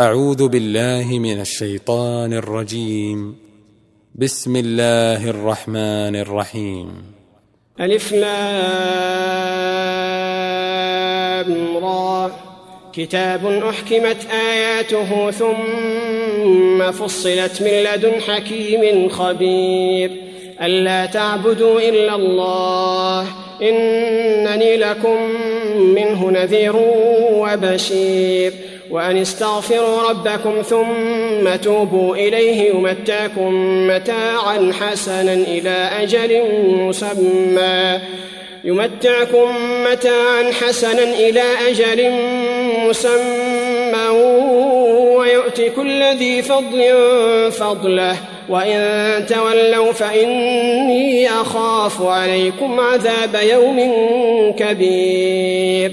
أعوذ بالله من الشيطان الرجيم. بسم الله الرحمن الرحيم. ألف لام را. كتاب أحكمت آياته ثم فصلت من لدن حكيم خبير. ألا تعبدوا إلا الله إنني لكم منه نذير وبشير. وأن استغفروا ربكم ثم توبوا إليه يمتعكم متاعا حسنا إلى أجل مسمى. يمتعكم متاعا حسنا إلى أجل مسمى. ويؤت كل ذي فضل فضله. وإن تولوا فإني أخاف عليكم عذاب يوم كبير.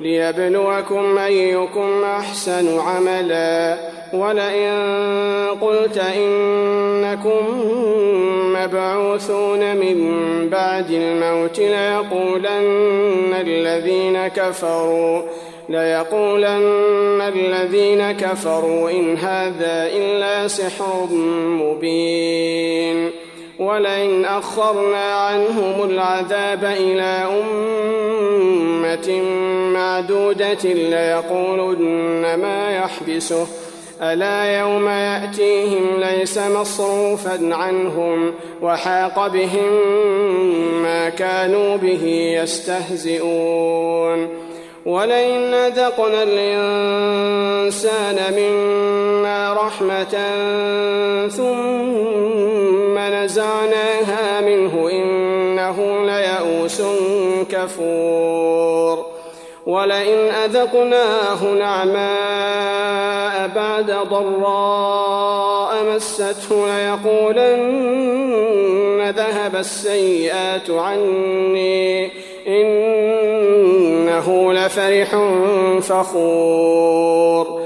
ليبلوكم أيكم أحسن عملا. ولئن قلت إنكم مبعوثون من بعد الموت ليقولن الذين كفروا ليقولن الذين كفروا إن هذا إلا سحر مبين. ولئن أخرنا عنهم العذاب إلى أمة معدودة ليقولن ما يحبسه. ألا يوم يأتيهم ليس مصروفا عنهم وحاق بهم ما كانوا به يستهزئون. ولئن أذقنا الإنسان منا رحمة ثم نزعناها منه إنه ليئوس كفور. ولئن أذقناه نعماء بعد ضراء مسته ليقولن ذهب السيئات عني إنه لفرح فخور.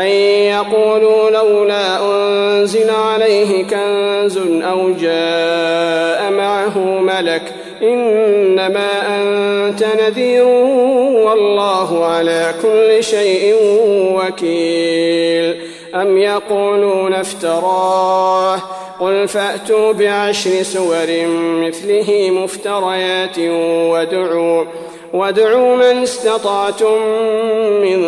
أن يقولوا لولا أنزل عليه كنز أو جاء معه ملك إنما أنت نذير والله على كل شيء وكيل. أم يقولون افتراه؟ قل فأتوا بعشر سور مثله مفتريات وادعوا وادعوا من استطعتم من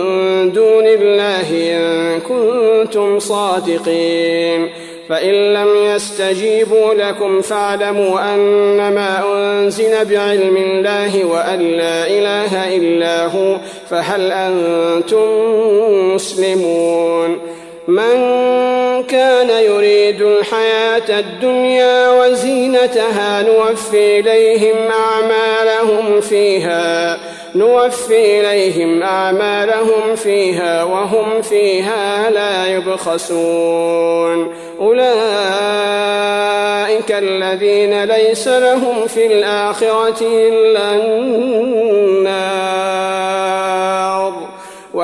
دون الله إن كنتم صادقين. فإن لم يستجيبوا لكم فاعلموا أنما أنزل بعلم الله وأن لا إله إلا هو فهل أنتم مسلمون؟ من كان يريد الحياة الدنيا وزينتها نوفي إليهم أعمالهم فيها نوفي إليهم أعمالهم فيها وهم فيها لا يبخسون. أولئك الذين ليس لهم في الآخرة إلا النار.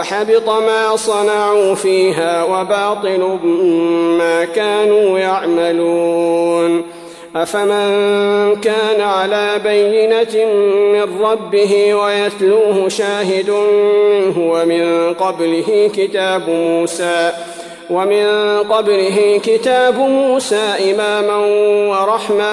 وحبط ما صنعوا فيها وباطل ما كانوا يعملون. أفمن كان على بينة من ربه ويتلوه شاهد منه ومن قبله كتاب موسى ومن قبله كتاب موسى إماما ورحمة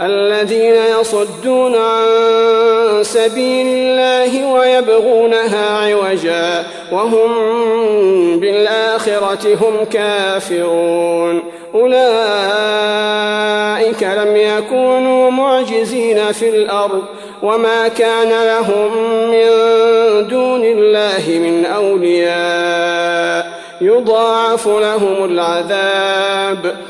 الذين يصدون عن سبيل الله ويبغونها عوجا وهم بالآخرة هم كافرون. أولئك لم يكونوا معجزين في الأرض وما كان لهم من دون الله من أولياء. يضاعف لهم العذاب.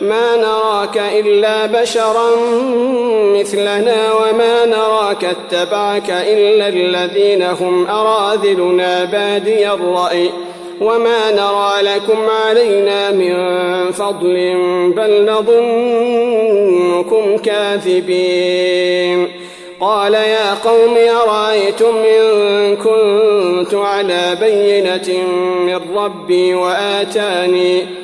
ما نراك إلا بشرا مثلنا وما نراك اتبعك إلا الذين هم أراذلنا بادي الرأي. وما نرى لكم علينا من فضل بل نظنكم كاذبين. قال يا قوم أرأيتم إن كنت على بينة من ربي وآتاني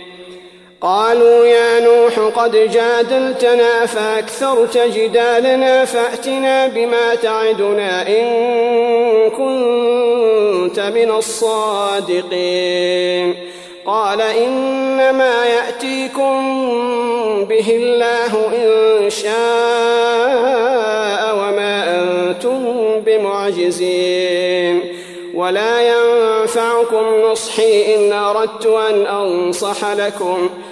قالوا يا نوح قد جادلتنا فأكثرت جدالنا فأتنا بما تعدنا إن كنت من الصادقين. قال إنما يأتيكم به الله إن شاء وما أنتم بمعجزين. ولا ينفعكم نصحي إن أردت أن أنصح لكم.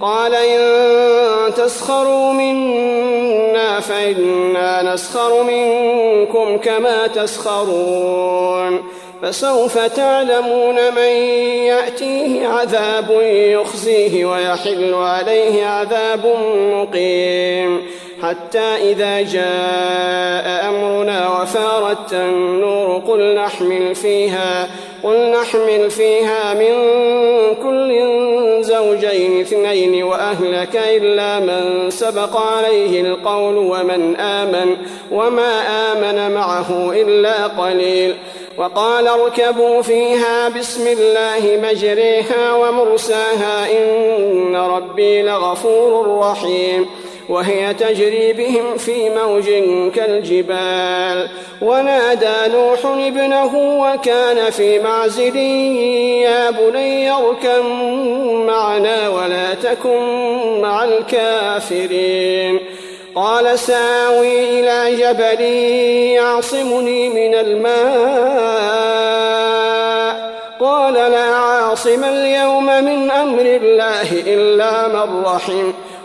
قال إن تسخروا منا فإنا نسخر منكم كما تسخرون فسوف تعلمون من يأتيه عذاب يخزيه ويحل عليه عذاب مقيم حتى إذا جاء أمرنا وفارت النور قل نحمل فيها قل نحمل فيها من كل زوجين اثنين وأهلك إلا من سبق عليه القول ومن آمن وما آمن معه إلا قليل. وقال اركبوا فيها بسم الله مجريها ومرساها إن ربي لغفور رحيم. وهي تجري بهم في موج كالجبال. ونادى نوح ابنه وكان في معزل يا بني اركب معنا ولا تكن مع الكافرين. قال ساوي إلى جبل يعصمني من الماء. قال لا عاصم اليوم من أمر الله إلا من رحم.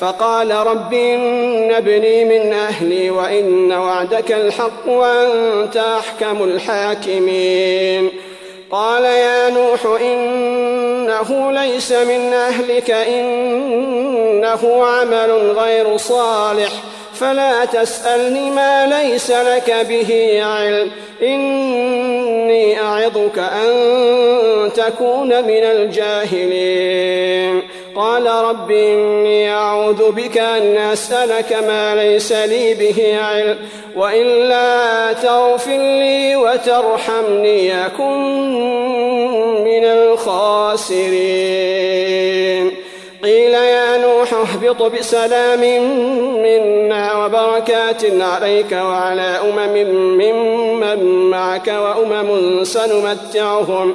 فقال رب إن ابني من أهلي وإن وعدك الحق وأنت أحكم الحاكمين. قال يا نوح إنه ليس من أهلك إنه عمل غير صالح. فلا تسألني ما ليس لك به علم. إني أعظك أن تكون من الجاهلين. قال رب إني أعوذ بك أن أسألك ما ليس لي به علم وإلا تغفر لي وترحمني أكن من الخاسرين. قيل يا نوح اهبط بسلام منا وبركات عليك وعلى أمم ممن معك وأمم سنمتعهم.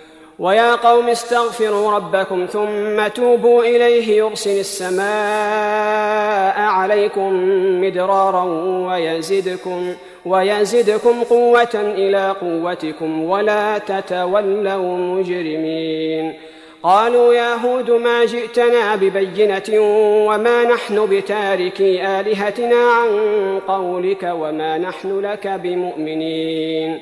ويا قوم استغفروا ربكم ثم توبوا إليه يرسل السماء عليكم مدرارا ويزدكم ويزدكم قوة إلى قوتكم ولا تتولوا مجرمين. قالوا يا هود ما جئتنا ببينة وما نحن بتاركي آلهتنا عن قولك وما نحن لك بمؤمنين.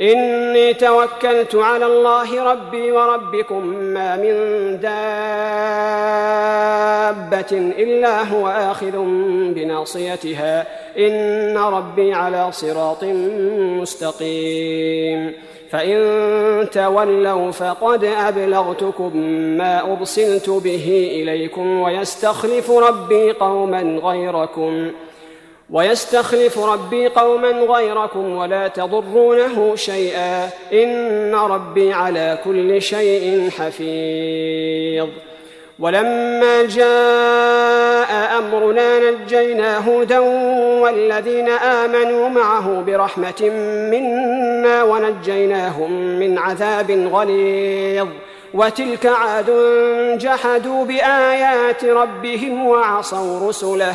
إني توكلت على الله ربي وربكم ما من دابة إلا هو آخذ بناصيتها. إن ربي على صراط مستقيم. فإن تولوا فقد أبلغتكم ما أرسلت به إليكم ويستخلف ربي قوما غيركم ۖ. ويستخلف ربي قوما غيركم ولا تضرونه شيئا. إن ربي على كل شيء حفيظ. ولما جاء أمرنا نجينا هودا والذين آمنوا معه برحمة منا ونجيناهم من عذاب غليظ. وتلك عاد جحدوا بآيات ربهم وعصوا رسله.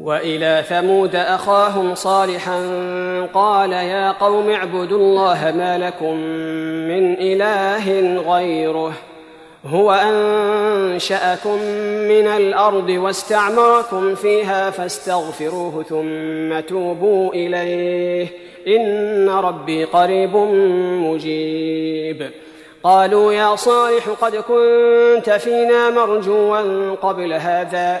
وإلى ثمود أخاهم صالحا قال يا قوم اعبدوا الله ما لكم من إله غيره هو أنشأكم من الأرض واستعمركم فيها فاستغفروه ثم توبوا إليه إن ربي قريب مجيب قالوا يا صالح قد كنت فينا مرجوا قبل هذا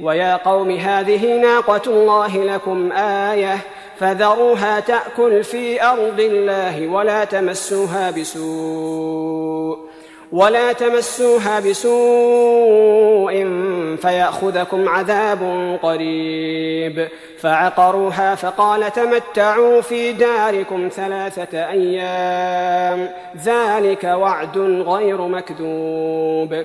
ويا قوم هذه ناقة الله لكم آية فذروها تأكل في أرض الله ولا تمسوها بسوء ولا تمسوها بسوء فيأخذكم عذاب قريب فعقروها فقال تمتعوا في داركم ثلاثة أيام ذلك وعد غير مكذوب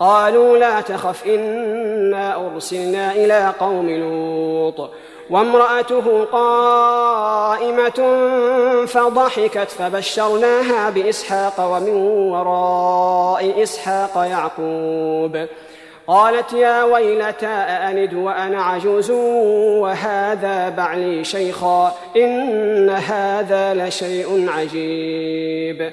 قالوا لا تخف إنا أرسلنا إلى قوم لوط. وامرأته قائمة فضحكت فبشرناها بإسحاق ومن وراء إسحاق يعقوب. قالت يا ويلتى أألد وأنا عجوز؟ وهذا بعلي شيخا إن هذا لشيء عجيب.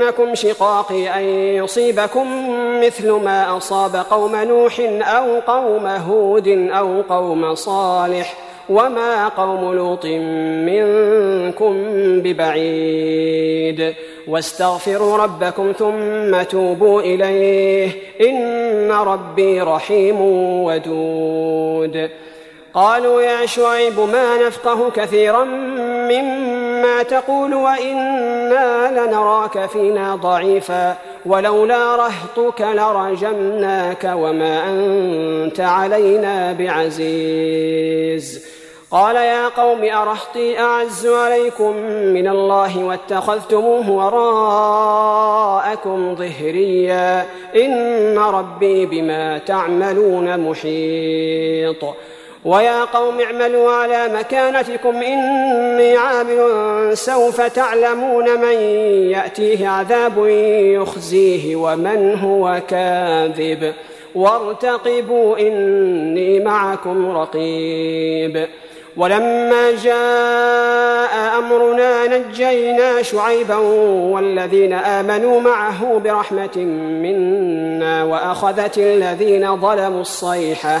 يجرمنكم شقاقي أن يصيبكم مثل ما أصاب قوم نوح أو قوم هود أو قوم صالح وما قوم لوط منكم ببعيد. واستغفروا ربكم ثم توبوا إليه. إن ربي رحيم ودود. قالوا يا شعيب ما نفقه كثيرا مما تقول وإنا لنراك فينا ضعيفا ولولا رهطك لرجمناك وما أنت علينا بعزيز. قال يا قوم أرهطي أعز عليكم من الله واتخذتموه وراءكم ظهريا. إن ربي بما تعملون محيط. ويا قوم اعملوا على مكانتكم إني عامل سوف تعلمون من يأتيه عذاب يخزيه ومن هو كاذب. وارتقبوا إني معكم رقيب. ولما جاء أمرنا نجينا شعيبا والذين آمنوا معه برحمة منا وأخذت الذين ظلموا الصيحة.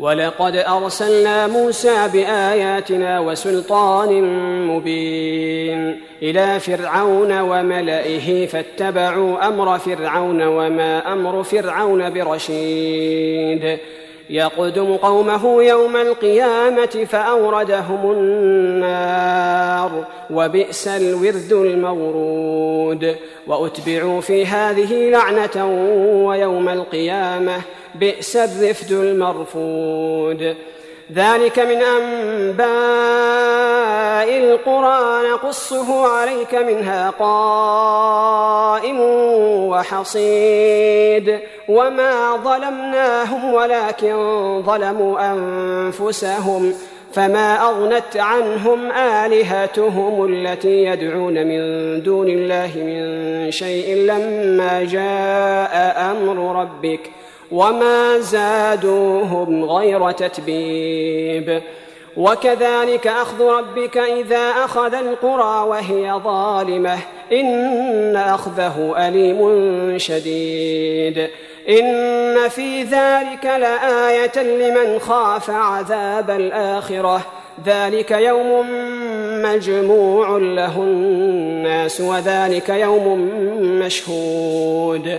ولقد أرسلنا موسى بآياتنا وسلطان مبين إلى فرعون وملئه فاتبعوا أمر فرعون وما أمر فرعون برشيد. يقدم قومه يوم القيامة فأوردهم النار وبئس الورد المورود. وأتبعوا في هذه لعنة ويوم القيامة بئس الرفد المرفود. ذلك من أنباء القرى نقصه عليك منها قائم وحصيد. وما ظلمناهم ولكن ظلموا أنفسهم. فما أغنت عنهم آلهتهم التي يدعون من دون الله من شيء لما جاء أمر ربك. وما زادوهم غير تتبيب. وكذلك اخذ ربك اذا اخذ القرى وهي ظالمه ان اخذه اليم شديد. ان في ذلك لايه لمن خاف عذاب الاخره. ذلك يوم مجموع له الناس وذلك يوم مشهود.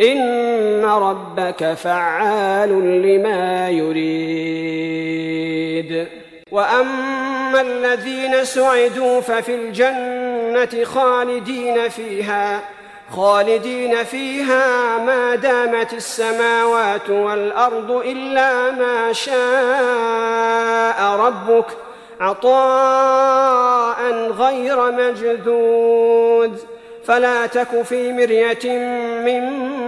إن ربك فعال لما يريد. وأما الذين سعدوا ففي الجنة خالدين فيها خالدين فيها ما دامت السماوات والأرض إلا ما شاء ربك عطاء غير مجذوذ. فلا تك في مرية مما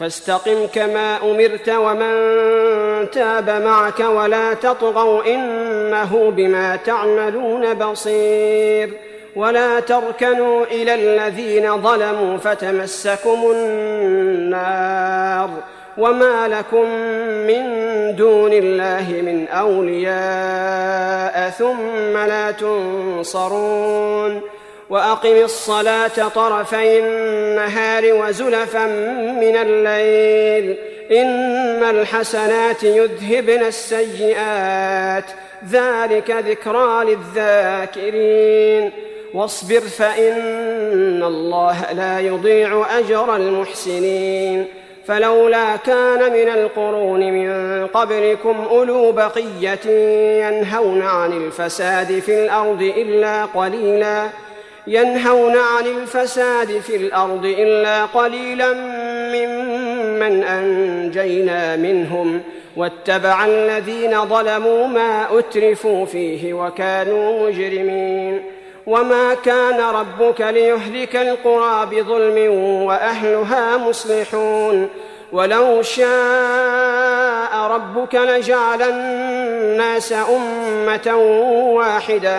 فاستقم كما أمرت ومن تاب معك ولا تطغوا إنه بما تعملون بصير ولا تركنوا إلى الذين ظلموا فتمسكم النار وما لكم من دون الله من أولياء ثم لا تنصرون وأقم الصلاة طرفي النهار وزلفا من الليل. إن الحسنات يذهبن السيئات. ذلك ذكرى للذاكرين. واصبر فإن الله لا يضيع أجر المحسنين. فلولا كان من القرون من قبلكم أولو بقية ينهون عن الفساد في الأرض إلا قليلا. ينهون عن الفساد في الأرض إلا قليلا ممن أنجينا منهم واتبع الذين ظلموا ما أترفوا فيه وكانوا مجرمين. وما كان ربك ليهلك القرى بظلم وأهلها مصلحون. ولو شاء ربك لجعل الناس أمة واحدة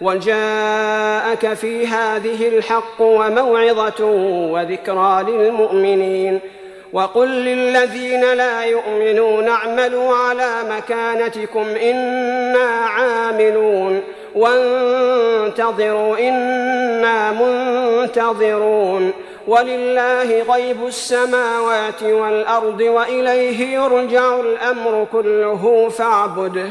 وجاءك في هذه الحق وموعظة وذكرى للمؤمنين. وقل للذين لا يؤمنون اعملوا على مكانتكم إنا عاملون. وانتظروا إنا منتظرون. ولله غيب السماوات والأرض وإليه يرجع الأمر كله فاعبده.